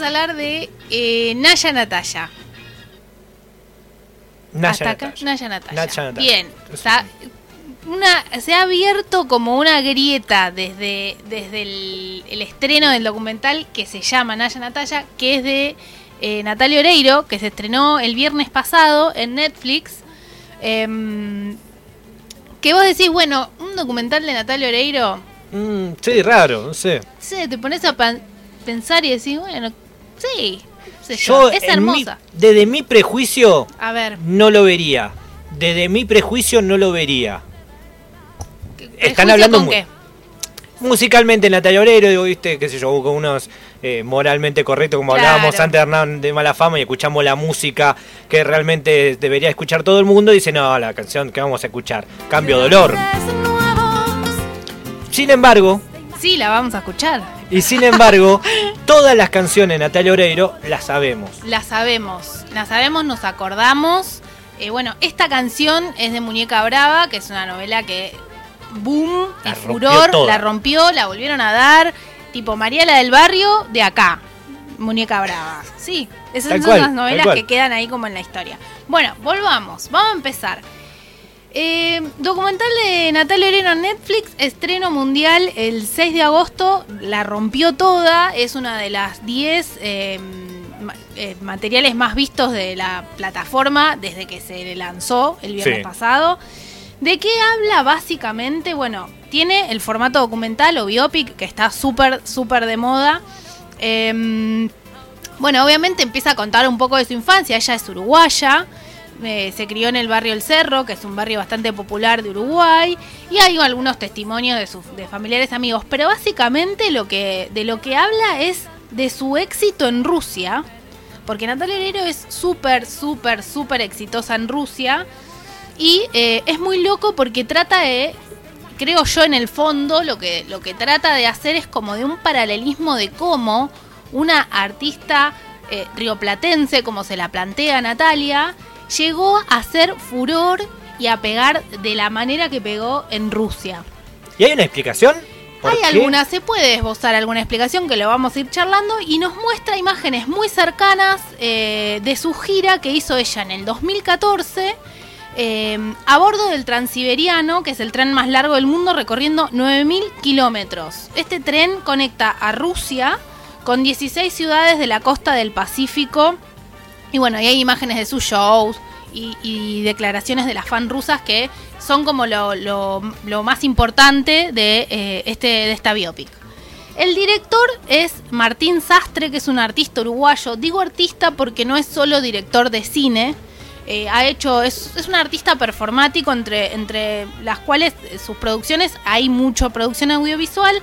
vamos a hablar de eh, Naya Natalia. Naya Hasta acá, Natalia. Naya Natalia. Naya Natalia. Bien. Está- una, se ha abierto como una grieta desde, desde el, el estreno del documental que se llama Naya Natalia, que es de eh, Natalia Oreiro, que se estrenó el viernes pasado en Netflix. Em, que vos decís, bueno, un documental de Natalia Oreiro, Mm, sí, raro, no sé. sí, te pones a pensar y decís, bueno, sí, Yo, es mi- hermosa. desde mi prejuicio, A ver, no lo vería. Desde mi prejuicio, no lo vería. Están ¿prejuicio hablando con mu- qué? Musicalmente, Natalia Oreiro, digo, viste, qué sé yo, con unos eh, moralmente correctos, como Claro. hablábamos antes de Hernán de Mala Fama, y escuchamos la música que realmente debería escuchar todo el mundo, dice, no, la canción que vamos a escuchar, Cambio Dolor. Sin embargo, Sí, la vamos a escuchar. Y sin embargo, todas las canciones de Natalia Oreiro las sabemos. La sabemos, la sabemos, nos acordamos. Eh, bueno, esta canción es de Muñeca Brava, que es una novela que, boom, La furor, toda. la rompió, la volvieron a dar. Tipo Mariela del Barrio, de acá. Muñeca Brava. Sí, esas Tal son cual, las novelas que quedan ahí como en la historia. Bueno, volvamos, vamos a empezar. Eh, documental de Natalia Oreiro en Netflix, estreno mundial el 6 de agosto, la rompió toda, es una de las 10 eh, ma- eh, materiales más vistos de la plataforma desde que se lanzó el viernes Sí. pasado. ¿De qué habla básicamente? Bueno, tiene el formato documental o biopic que está súper, súper de moda. Em, bueno, obviamente empieza a contar un poco de su infancia. Ella es uruguaya. Eh, se crió en el barrio El Cerro, que es un barrio bastante popular de Uruguay. Y hay algunos testimonios de, sus, familiares amigos. Pero básicamente lo que, de lo que habla es de su éxito en Rusia. Porque Natalia Oreiro es súper, súper, súper exitosa en Rusia. Y eh, es muy loco porque trata de, creo yo en el fondo, lo que, lo que trata de hacer es como de un paralelismo de cómo una artista eh, rioplatense, como se la plantea Natalia, llegó a hacer furor y a pegar de la manera que pegó en Rusia. ¿Y hay una explicación? ¿Por Hay qué? alguna, se puede esbozar alguna explicación que lo vamos a ir charlando y nos muestra imágenes muy cercanas eh, de su gira que hizo ella en el 2014 eh, a bordo del Transiberiano, que es el tren más largo del mundo, recorriendo 9.000 kilómetros. Este tren conecta a Rusia con 16 ciudades de la costa del Pacífico. Y bueno, y hay imágenes de sus shows y, declaraciones de las fan rusas que son como lo, lo- más importante de, eh, este, de esta biopic. El director es Martín Sastre, que es un artista uruguayo. Digo artista porque no es solo director de cine. Eh, ha hecho, es, es un artista performático entre, entre las cuales eh, sus producciones hay mucha producción audiovisual.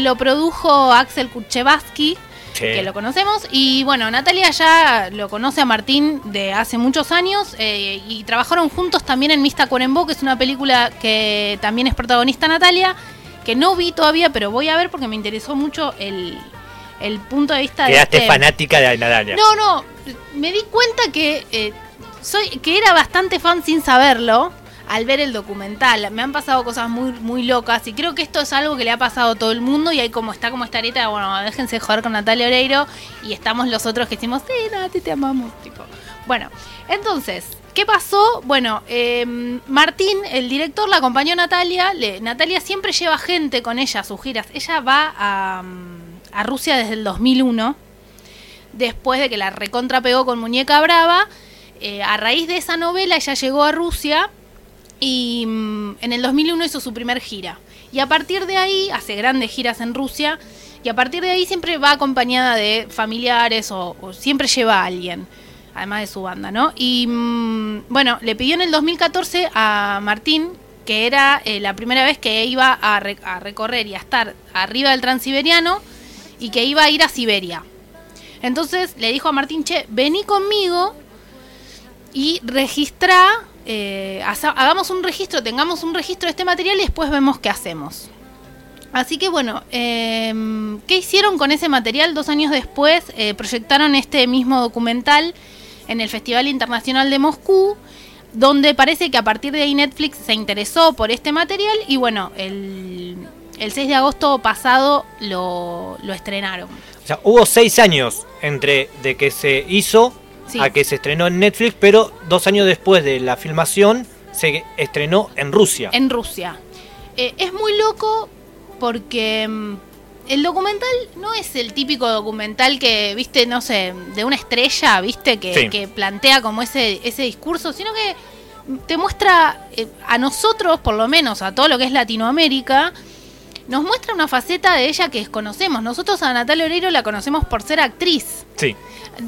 Lo produjo Axel Kuchevaski, Sí. que lo conocemos. Y bueno, Natalia ya lo conoce a Martín de hace muchos años eh, y trabajaron juntos también en Mista Cuarembó, que es una película que también es protagonista Natalia, que no vi todavía, pero voy a ver porque me interesó mucho el, el punto de vista Quedaste de... este- fanática de Natalia. No, no, me di cuenta que, eh, soy, que era bastante fan sin saberlo al ver el documental. Me han pasado cosas muy, muy locas y creo que esto es algo que le ha pasado a todo el mundo y hay como está como esta areta, bueno, déjense joder con Natalia Oreiro y estamos los otros que decimos, sí, Nati, te amamos. Tipo. Bueno, entonces, ¿qué pasó? Bueno, eh, Martín, el director, la acompañó a Natalia. Natalia siempre lleva gente con ella a sus giras. Ella va a, Rusia desde el 2001 después de que la recontra pegó con Muñeca Brava. eh, a raíz de esa novela ella llegó a Rusia y mm, en el 2001 hizo su primer gira. Y a partir de ahí hace grandes giras en Rusia y a partir de ahí siempre va acompañada de familiares o, siempre lleva a alguien, además de su banda, ¿no? Y mm, bueno, le pidió en el 2014 a Martín que era eh, la primera vez que iba a, a recorrer y a estar arriba del Transiberiano y que iba a ir a Siberia. Entonces le dijo a Martín, che, vení conmigo y registra, eh, hagamos un registro, tengamos un registro de este material y después vemos qué hacemos. Así que bueno, eh, ¿qué hicieron con ese material? Dos años después eh, proyectaron este mismo documental en el Festival Internacional de Moscú, donde parece que a partir de ahí Netflix se interesó por este material y bueno, el, el 6 de agosto pasado lo, lo estrenaron. O sea, hubo seis años entre de que se hizo Sí. a que se estrenó en Netflix, pero dos años después de la filmación se estrenó en Rusia. en Rusia. Eh, es muy loco porque mm, el documental no es el típico documental que, viste, no sé, de una estrella, viste, que, Sí. que plantea como ese, ese discurso, sino que te muestra eh, a nosotros, por lo menos a todo lo que es Latinoamérica, nos muestra una faceta de ella que desconocemos. Nosotros a Natalia Oreiro la conocemos por ser actriz Sí,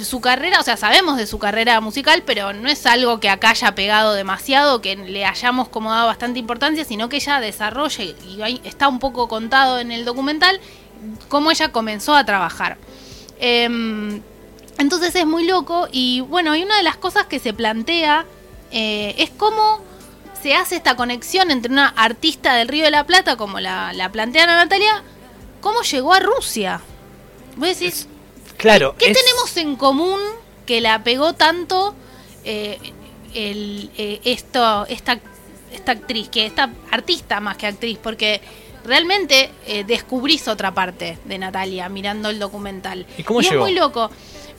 su carrera, o sea, sabemos de su carrera musical, pero no es algo que acá haya pegado demasiado, que le hayamos como dado bastante importancia, sino que ella desarrolla, y ahí está un poco contado en el documental, cómo ella comenzó a trabajar. Em, entonces es muy loco y bueno, y una de las cosas que se plantea eh, es cómo se hace esta conexión entre una artista del Río de la Plata, como la, la plantea Natalia, cómo llegó a Rusia. Vos decís, claro. ¿Qué es- tenemos en común que la pegó tanto eh, el, eh, esto, esta, esta actriz, que esta artista más que actriz? Porque realmente eh, descubrís otra parte de Natalia mirando el documental. ¿Y cómo es llegó? muy loco.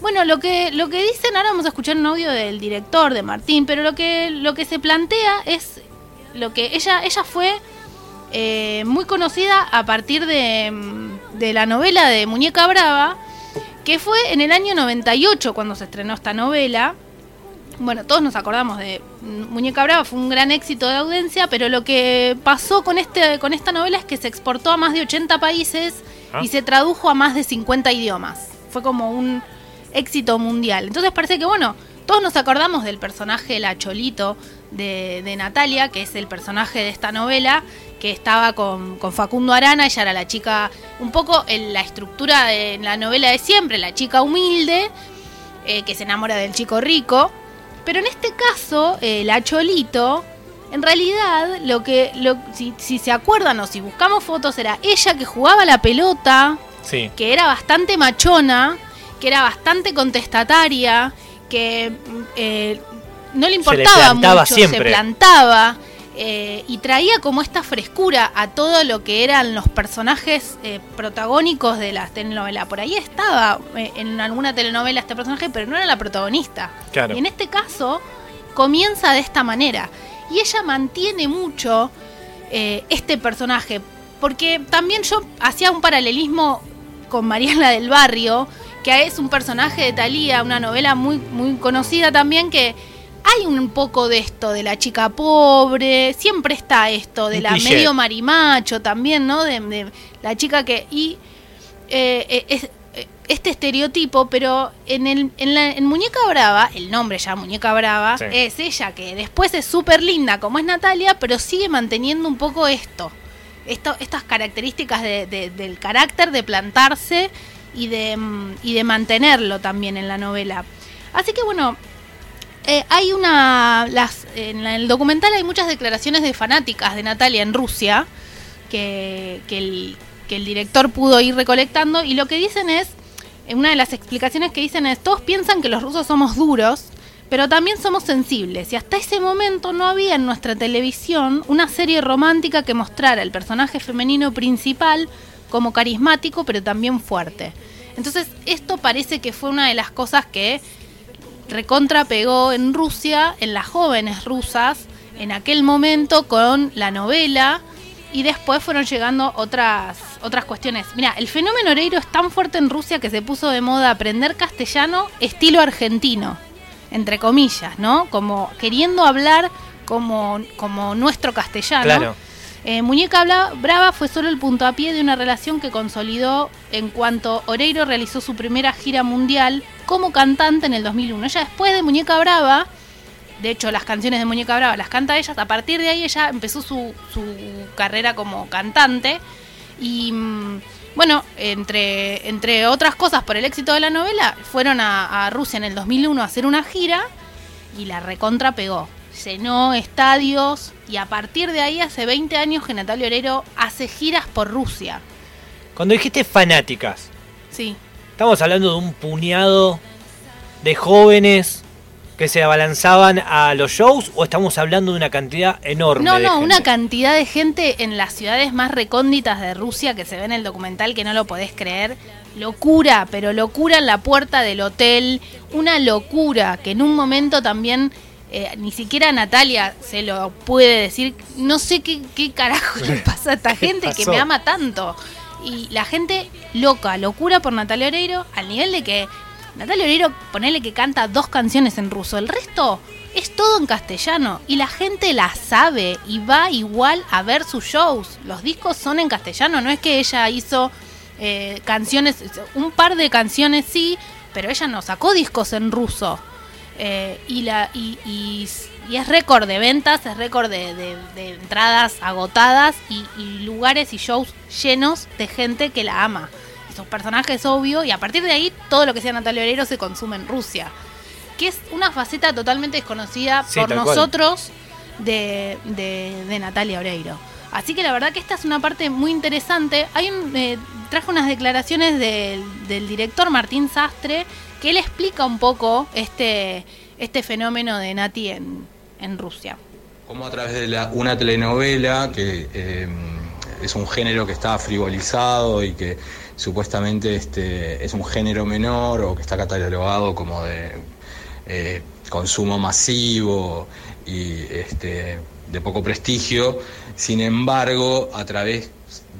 Bueno, lo que, lo que dicen, ahora vamos a escuchar un audio del director, de Martín, pero lo que, lo que se plantea es lo que ella, ella fue eh, muy conocida a partir de, de la novela de Muñeca Brava, que fue en el año 98 cuando se estrenó esta novela. Bueno, todos nos acordamos de Muñeca Brava, fue un gran éxito de audiencia, pero lo que pasó con, este, con esta novela es que se exportó a más de 80 países Ah. y se tradujo a más de 50 idiomas. Fue como un éxito mundial. Entonces parece que, bueno, todos nos acordamos del personaje La Cholito de, de Natalia, que es el personaje de esta novela, que estaba con, con Facundo Arana, ella era la chica, un poco en la estructura de la novela de siempre, la chica humilde, eh, que se enamora del chico rico. Pero en este caso, eh, la Cholito, en realidad, lo que, lo, si, si se acuerdan o si buscamos fotos, era ella que jugaba la pelota, Sí. que era bastante machona, que era bastante contestataria, que eh, no le importaba mucho, siempre. se plantaba eh, y traía como esta frescura a todo lo que eran los personajes eh, protagónicos de las telenovelas. Por ahí estaba eh, en alguna telenovela este personaje, pero no era la protagonista. Claro. Y en este caso comienza de esta manera. Y ella mantiene mucho este personaje. Porque también yo hacía un paralelismo con Mariana del Barrio, que es un personaje de Thalía, una novela muy, muy conocida también, que hay un poco de esto, de la chica pobre, siempre está esto, de la medio marimacho también, ¿no? De, de la chica que... Y eh, eh, es, eh, este estereotipo, pero en, el, en, la, en Muñeca Brava, el nombre ya Muñeca Brava, Sí. es ella que después es súper linda como es Natalia, pero sigue manteniendo un poco esto, esto estas características de- de- del carácter, de plantarse y de, mm, y de mantenerlo también en la novela. Así que bueno, eh, hay una. En la- el documental hay muchas declaraciones de fanáticas de Natalia en Rusia que, el, que el director pudo ir recolectando. Y lo que dicen es: en una de las explicaciones que dicen es: todos piensan que los rusos somos duros, pero también somos sensibles. Y hasta ese momento no había en nuestra televisión una serie romántica que mostrara el personaje femenino principal como carismático, pero también fuerte. Entonces, esto parece que fue una de las cosas que recontra pegó en Rusia, en las jóvenes rusas, en aquel momento con la novela y después fueron llegando otras otras cuestiones. Mira, el fenómeno Oreiro es tan fuerte en Rusia que se puso de moda aprender castellano estilo argentino, entre comillas, ¿no? Como queriendo hablar como, como nuestro castellano. Claro. Eh, Muñeca Brava fue solo el puntapié de una relación que consolidó en cuanto Oreiro realizó su primera gira mundial como cantante en el 2001. Ella después de Muñeca Brava, de hecho las canciones de Muñeca Brava las canta ella, a partir de ahí ella empezó su, su carrera como cantante y mm, bueno, entre, entre otras cosas por el éxito de la novela, fueron a, a Rusia en el 2001 a hacer una gira y la recontra pegó. Llenó estadios y a partir de ahí hace 20 años que Natalia Oreiro hace giras por Rusia. Cuando dijiste fanáticas, Sí, estamos hablando de un puñado de jóvenes que se abalanzaban a los shows o estamos hablando de una cantidad enorme? No, de no, gente? una cantidad de gente en las ciudades más recónditas de Rusia que se ve en el documental que no lo podés creer. Locura, pero locura en la puerta del hotel. Una locura que en un momento también eh, ni siquiera Natalia se lo puede decir. No sé qué, qué carajo le pasa a esta ¿Qué gente que me ama tanto. Y la gente loca, locura por Natalia Oreiro, al nivel de que Natalia Oreiro, ponele que canta dos canciones en ruso. El resto es todo en castellano. Y la gente la sabe y va igual a ver sus shows. Los discos son en castellano, no es que ella hizo eh, canciones, un par de canciones sí, pero ella no sacó discos en ruso. Eh, y, la, y, y- y es récord de ventas, es récord de, de- de entradas agotadas y, y lugares y shows llenos de gente que la ama. Y sus personajes, obvio, y a partir de ahí todo lo que sea Natalia Oreiro se consume en Rusia. Que es una faceta totalmente desconocida Sí, por nosotros de, de- de Natalia Oreiro. Así que la verdad que esta es una parte muy interesante. Hay un, eh, traje unas declaraciones del, del director Martín Sastre que él explica un poco este, este fenómeno de Nati en, en Rusia. Como a través de una telenovela, que eh, es un género que está frivolizado y que supuestamente este, es un género menor o que está catalogado como de eh, consumo masivo y este, de poco prestigio, sin embargo, a través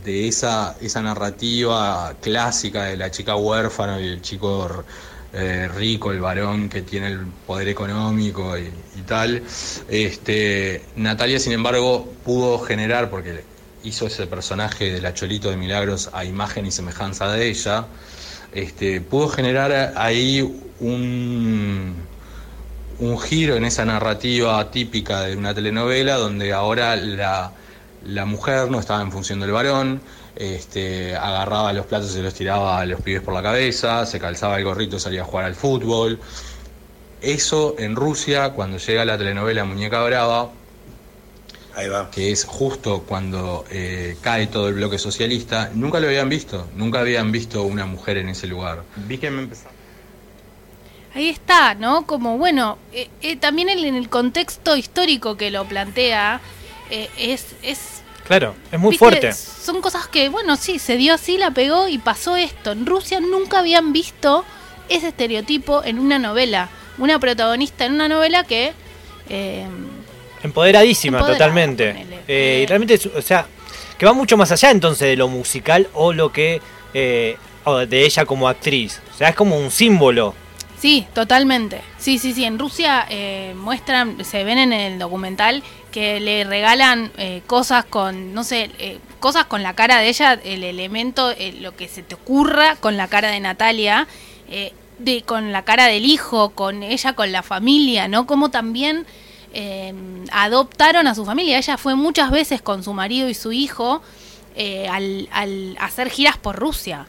de esa, esa narrativa clásica de la chica huérfana y el chico eh, rico, el varón que tiene el poder económico y, tal. Este, Natalia, sin embargo, pudo generar, porque hizo ese personaje de la Cholito de Milagros a imagen y semejanza de ella, este, pudo generar ahí un, un giro en esa narrativa típica de una telenovela donde ahora la, la mujer no estaba en función del varón, este, agarraba los platos y se los tiraba a los pibes por la cabeza, se calzaba el gorrito y salía a jugar al fútbol. Eso en Rusia, cuando llega la telenovela Muñeca Brava, Ahí va. que es justo cuando eh, cae todo el bloque socialista, nunca lo habían visto, nunca habían visto una mujer en ese lugar. Vi que me empezaba. Ahí está, ¿no? Como, bueno, eh, eh, también en en el contexto histórico que lo plantea, eh, es, es Claro, es muy ¿Viste? fuerte. Son cosas que, bueno, sí, se dio así, la pegó y pasó esto. En Rusia nunca habían visto ese estereotipo en una novela. Una protagonista en una novela que... eh, Empoderadísima, totalmente. ponele. Eh, y realmente, o sea, que va mucho más allá entonces de lo musical o lo que. eh, de ella como actriz. O sea, es como un símbolo. Sí, totalmente. Sí, sí, sí. En Rusia eh, muestran, se ven en el documental que le regalan eh, cosas con, no sé, eh, cosas con la cara de ella, el elemento, eh, lo que se te ocurra con la cara de Natalia. eh, de, con la cara del hijo, con ella, con la familia, ¿no? Como también eh, adoptaron a su familia. Ella fue muchas veces con su marido y su hijo al, al hacer giras por Rusia.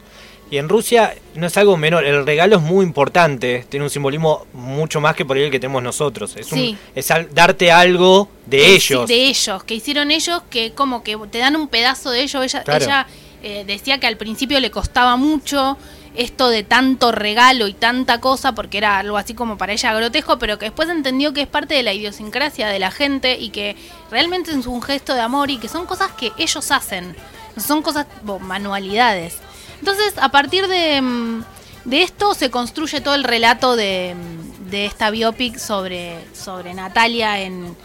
Y en Rusia no es algo menor, el regalo es muy importante, tiene un simbolismo mucho más que por ahí el que tenemos nosotros. Es, un- es al- darte algo de Que ellos. de ellos, que hicieron ellos, que como que te dan un pedazo de ellos. Ella, Claro. ella eh, decía que al principio le costaba mucho esto de tanto regalo y tanta cosa, porque era algo así como para ella grotesco, pero que después entendió que es parte de la idiosincrasia de la gente y que realmente es un gesto de amor y que son cosas que ellos hacen, son cosas, manualidades. Entonces, a partir de, mm, de esto se construye todo el relato de, mm, de esta biopic sobre, sobre Natalia en,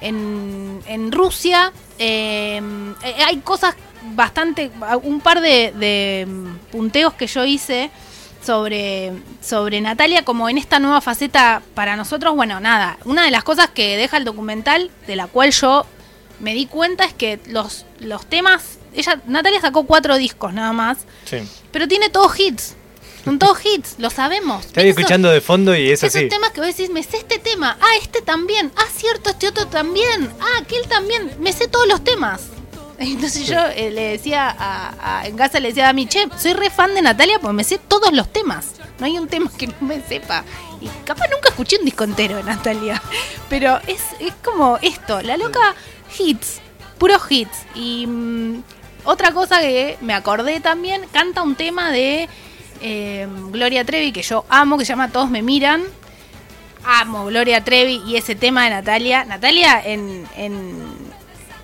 en, en Rusia. Eh, eh, hay cosas bastante, un par de, de mm, punteos que yo hice sobre, sobre Natalia como en esta nueva faceta para nosotros. Bueno, nada, una de las cosas que deja el documental, de la cual yo me di cuenta, es que los, los temas, ella, Natalia sacó cuatro discos nada más, Sí. pero tiene todos hits. Son todos hits, lo sabemos. Estoy escuchando de fondo y es esos así. temas que vos decís, me sé este tema, ah, este también, ah, cierto, este otro también, ah, aquel también, me sé todos los temas. Entonces yo eh, le decía a, a- en casa le decía a mi che, soy re fan de Natalia porque me sé todos los temas. No hay un tema que no me sepa. Y capaz nunca escuché un disco entero de Natalia. Pero es, es como esto, la loca hits, puros hits. Y mm, otra cosa que me acordé también, canta un tema de eh, Gloria Trevi que yo amo, que se llama Todos me miran. amo Gloria Trevi y ese tema de Natalia. Natalia en, en,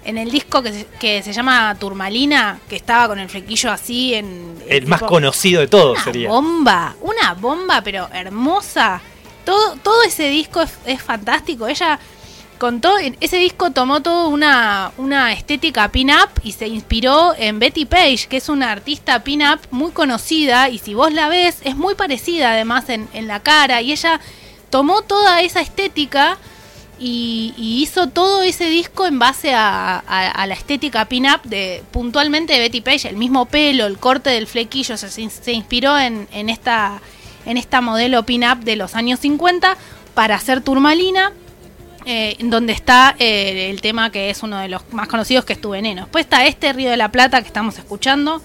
en el disco que se, que se llama Turmalina, que estaba con el flequillo así en... El más conocido de todos Una sería. bomba, una bomba, pero hermosa. Todo, todo ese disco es, es fantástico. Ella contó, ese disco tomó toda una, una estética pin-up y se inspiró en Betty Page, que es una artista pin-up muy conocida. Y si vos la ves, es muy parecida además en, en la cara. Y ella tomó toda esa estética y, hizo todo ese disco en base a, a- a la estética pin-up de puntualmente de Betty Page, el mismo pelo, el corte del flequillo, se, se inspiró en, en esta en esta modelo pin-up de los años 50 para hacer Turmalina, eh, donde está eh, el tema que es uno de los más conocidos que es Tu Veneno. Después está este Río de la Plata que estamos escuchando,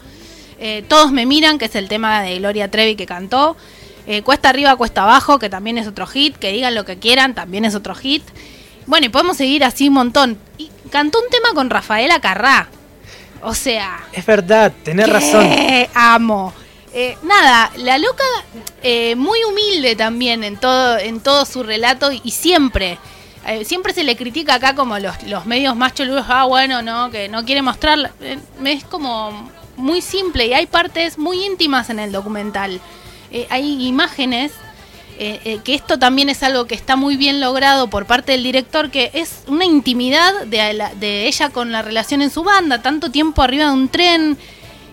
eh, Todos me miran, que es el tema de Gloria Trevi que cantó. Eh, cuesta arriba, cuesta abajo, que también es otro hit. Que digan lo que quieran, también es otro hit. Bueno, y podemos seguir así un montón. Y cantó un tema con Rafaela Carrá. O sea, Es verdad, tenés razón. Amo. Eh, nada, la loca eh, muy humilde también en todo, en todo su relato y, y siempre. Eh, siempre se le critica acá como los, los medios más choludos, ah, bueno, no, que no quiere mostrar. eh, es como muy simple y hay partes muy íntimas en el documental. Eh, hay imágenes eh, que esto también es algo que está muy bien logrado por parte del director, que es una intimidad de ella con la relación en su banda, tanto tiempo arriba de un tren,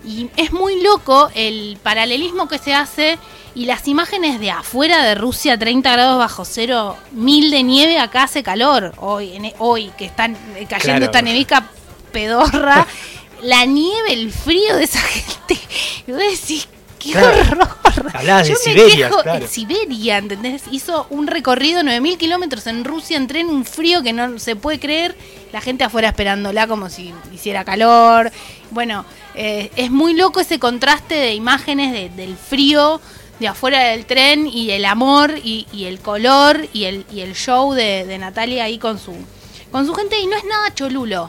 y es muy loco el paralelismo que se hace y las imágenes de afuera de Rusia, 30 grados bajo cero, mil de nieve, acá hace calor, hoy, en- hoy que están eh, cayendo Claro. esta nevica pedorra, la nieve, el frío de esa gente, y vos decís, qué Claro. horror. Hablabas de Yo me Siberia, quejo- claro. en Siberia, ¿entendés? Hizo un recorrido 9000 kilómetros en Rusia en tren, un frío que no se puede creer. La gente afuera esperándola como si hiciera calor. Bueno, eh, es muy loco ese contraste de imágenes de- del frío de afuera del tren y el amor y, el color y el, y el show de, de Natalia ahí con su, con su gente. Y no es nada cholulo.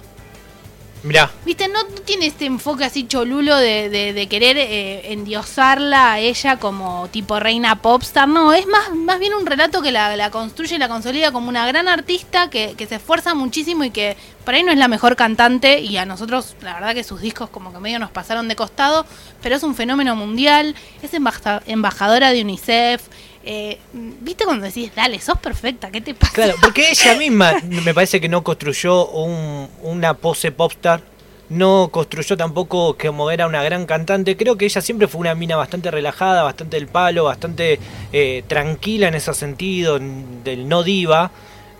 Mirá, Viste, no, tiene este enfoque así cholulo de, de- querer eh, endiosarla a ella como tipo reina popstar. No, es más, más bien un relato que la, la construye y la consolida como una gran artista que, que se esfuerza muchísimo y que por ahí no es la mejor cantante. Y a nosotros, la verdad, que sus discos como que medio nos pasaron de costado. Pero es un fenómeno mundial. Es embaja- embajadora de UNICEF. Eh, Viste cuando decís, dale, sos perfecta, ¿qué te pasa? claro, porque ella misma me parece que no construyó un- una pose popstar. No construyó tampoco como era una gran cantante. Creo que ella siempre fue una mina bastante relajada, bastante del palo, bastante eh, tranquila en ese sentido, del no diva.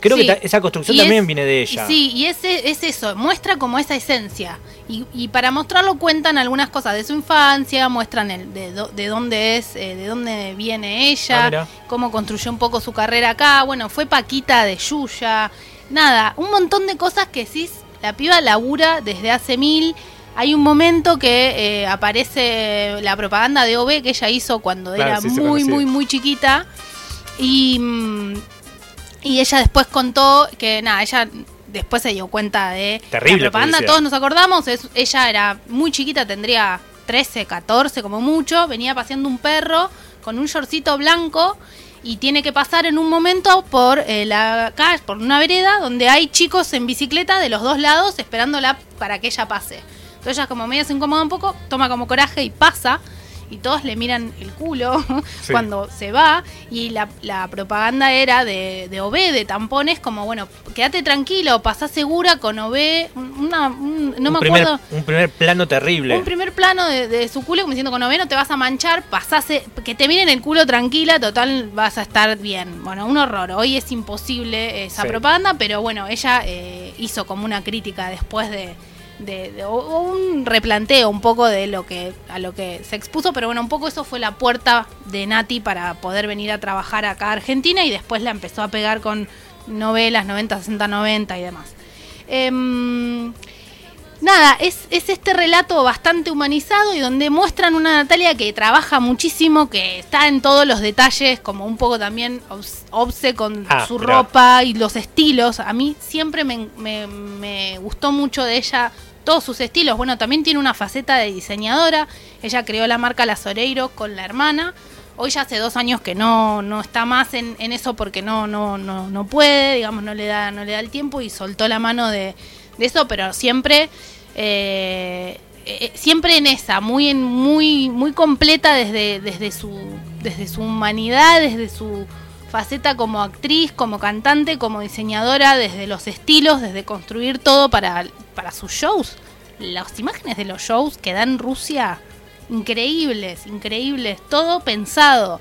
Creo Sí. que esa construcción también es- viene de ella. Sí, y ese, es eso, muestra como esa esencia. Y, y para mostrarlo cuentan algunas cosas de su infancia, muestran el, de, do- de dónde es, eh, de dónde viene Ah, ella, mira. cómo construyó un poco su carrera acá. Bueno, fue Paquita de Yuya. Nada, un montón de cosas que sí, la piba labura desde hace mil. Hay un momento que eh, aparece la propaganda de OB que ella hizo cuando Claro, era sí, muy, muy, muy chiquita. Y, mm, y ella después contó que nada, ella después se dio cuenta de Terrible la propaganda, publicidad. todos nos acordamos, es- ella era muy chiquita, tendría 13, 14 como mucho, venía paseando un perro con un shortcito blanco y tiene que pasar en un momento por eh, la calle, por una vereda donde hay chicos en bicicleta de los dos lados esperándola para que ella pase. Entonces ella como medio se incomoda un poco, toma como coraje y pasa y todos le miran el culo Sí. cuando se va y la, la propaganda era de, de OB, de tampones, como bueno, quédate tranquilo, pasá segura con OB, una, un- no un, me primer, acuerdo. un primer plano terrible. Un primer plano de, de su culo como diciendo con OB no te vas a manchar, pasase, que te miren el culo tranquila, total vas a estar bien. Bueno, un horror. Hoy es imposible esa Sí. propaganda, pero bueno, ella eh, hizo como una crítica después de, de- de- o- o un replanteo un poco de lo que a lo que se expuso, pero bueno, un poco eso fue la puerta de Nati para poder venir a trabajar acá a Argentina y después la empezó a pegar con novelas 90, 60, 90 y demás. Em, Nada, es, es este relato bastante humanizado y donde muestran una Natalia que trabaja muchísimo, que está en todos los detalles, como un poco también obs- obse con Ah, su ropa y los estilos. A mí siempre me, me- me gustó mucho de ella todos sus estilos. Bueno, también tiene una faceta de diseñadora. Ella creó la marca Las Oreiros con la hermana Hoy ya hace dos años que no, no está más en, en eso porque no, no, no, no puede, digamos, no le da, no le da el tiempo y soltó la mano de, de eso, pero siempre, eh, eh, siempre en esa, muy en, muy, muy completa desde, desde su, desde su humanidad, desde su faceta como actriz, como cantante, como diseñadora, desde los estilos, desde construir todo para, para sus shows. Las imágenes de los shows que da en Rusia, increíbles, increíbles, todo pensado.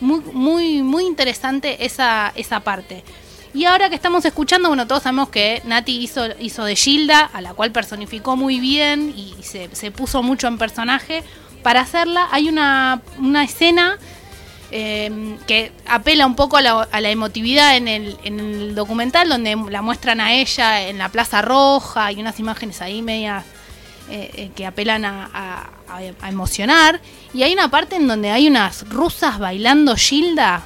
Muy, muy, muy interesante esa, esa parte. Y ahora que estamos escuchando, bueno, todos sabemos que Nati hizo, hizo de Gilda, a la cual personificó muy bien y se, se puso mucho en personaje. Para hacerla hay una, una escena eh, que apela un poco a la, a la emotividad en el, en el, documental, donde la muestran a ella en la Plaza Roja y unas imágenes ahí medias eh, eh, que apelan a, a, a, emocionar. Y hay una parte en donde hay unas rusas bailando Gilda.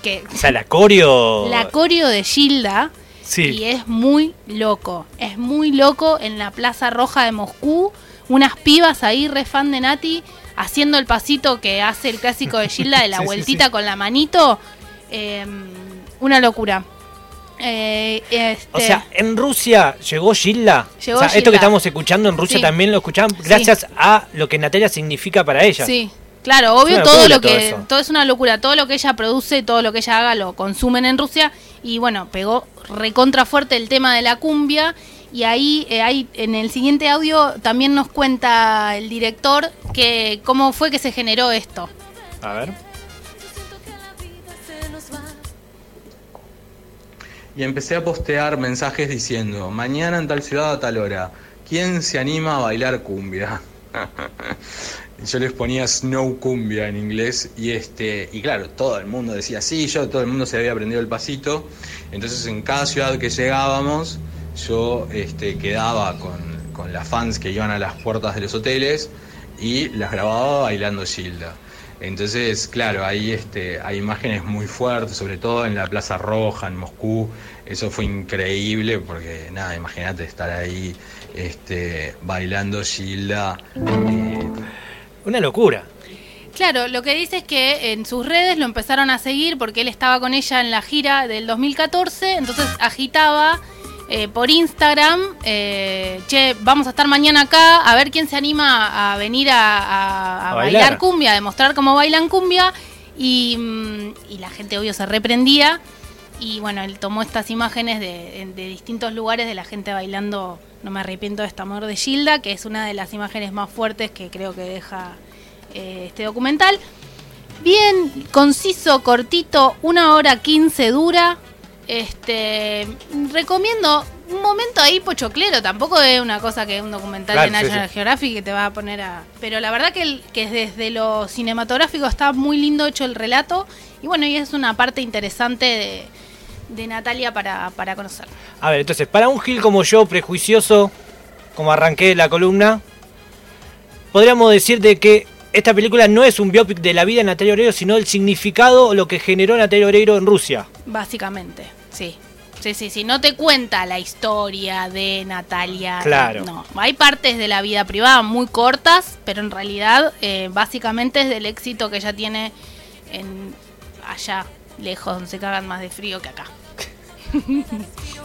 Que, o sea, la coreo. La coreo de Gilda. Sí. Y es muy loco. Es muy loco en la Plaza Roja de Moscú. Unas pibas ahí, re fan de Nati haciendo el pasito que hace el clásico de Gilda de la sí, vueltita sí, sí. con la manito. Eh, una locura. Eh, este... O sea, en Rusia llegó Gilda. Llegó o sea, Gilda. esto que estamos escuchando en Rusia también lo escuchaban gracias a lo que Natalia significa para ella. Sí. Claro, obvio todo lo que todo, todo, es una locura, todo lo que ella produce, todo lo que ella haga lo consumen en Rusia y bueno, pegó recontra fuerte el tema de la cumbia y ahí, eh, ahí en el siguiente audio también nos cuenta el director que cómo fue que se generó esto. A ver. Y empecé a postear mensajes diciendo, mañana en tal ciudad a tal hora, ¿quién se anima a bailar cumbia? yo les ponía Snow Cumbia en inglés y este y claro, todo el mundo decía sí, yo todo el mundo se había aprendido el pasito. Entonces en cada ciudad que llegábamos, yo este, quedaba con, con las fans que iban a las puertas de los hoteles y las grababa bailando Gilda. Entonces, claro, ahí este, hay imágenes muy fuertes, sobre todo en la Plaza Roja, en Moscú. Eso fue increíble porque, nada, imagínate estar ahí este, bailando Gilda. Eh, una locura. Claro, lo que dice es que en sus redes lo empezaron a seguir porque él estaba con ella en la gira del 2014, entonces agitaba eh, por Instagram, eh, che, vamos a estar mañana acá, a ver quién se anima a venir a, a, a bailar. bailar. cumbia, a demostrar cómo bailan cumbia, y, mm, y, la gente obvio se reprendía, y bueno, él tomó estas imágenes de, de, distintos lugares de la gente bailando No me arrepiento de este amor de Gilda, que es una de las imágenes más fuertes que creo que deja eh, este documental. Bien conciso, cortito, una hora quince dura, este, recomiendo un momento ahí pochoclero, tampoco es una cosa que es un documental claro, de National sí, sí. Geographic que te va a poner a... Pero la verdad que, el, que desde lo cinematográfico está muy lindo hecho el relato y bueno, y es una parte interesante de, de Natalia para, para conocer. A ver, entonces, para un Gil como yo, prejuicioso, como arranqué la columna, podríamos decir de que esta película no es un biopic de la vida de Natalia Oreiro, sino el significado o lo que generó Natalia Oreiro en Rusia. Básicamente, sí. Sí, sí, sí. No te cuenta la historia de Natalia. Claro. No. Hay partes de la vida privada muy cortas, pero en realidad, eh, básicamente es del éxito que ella tiene en allá, lejos, donde se cagan más de frío que acá.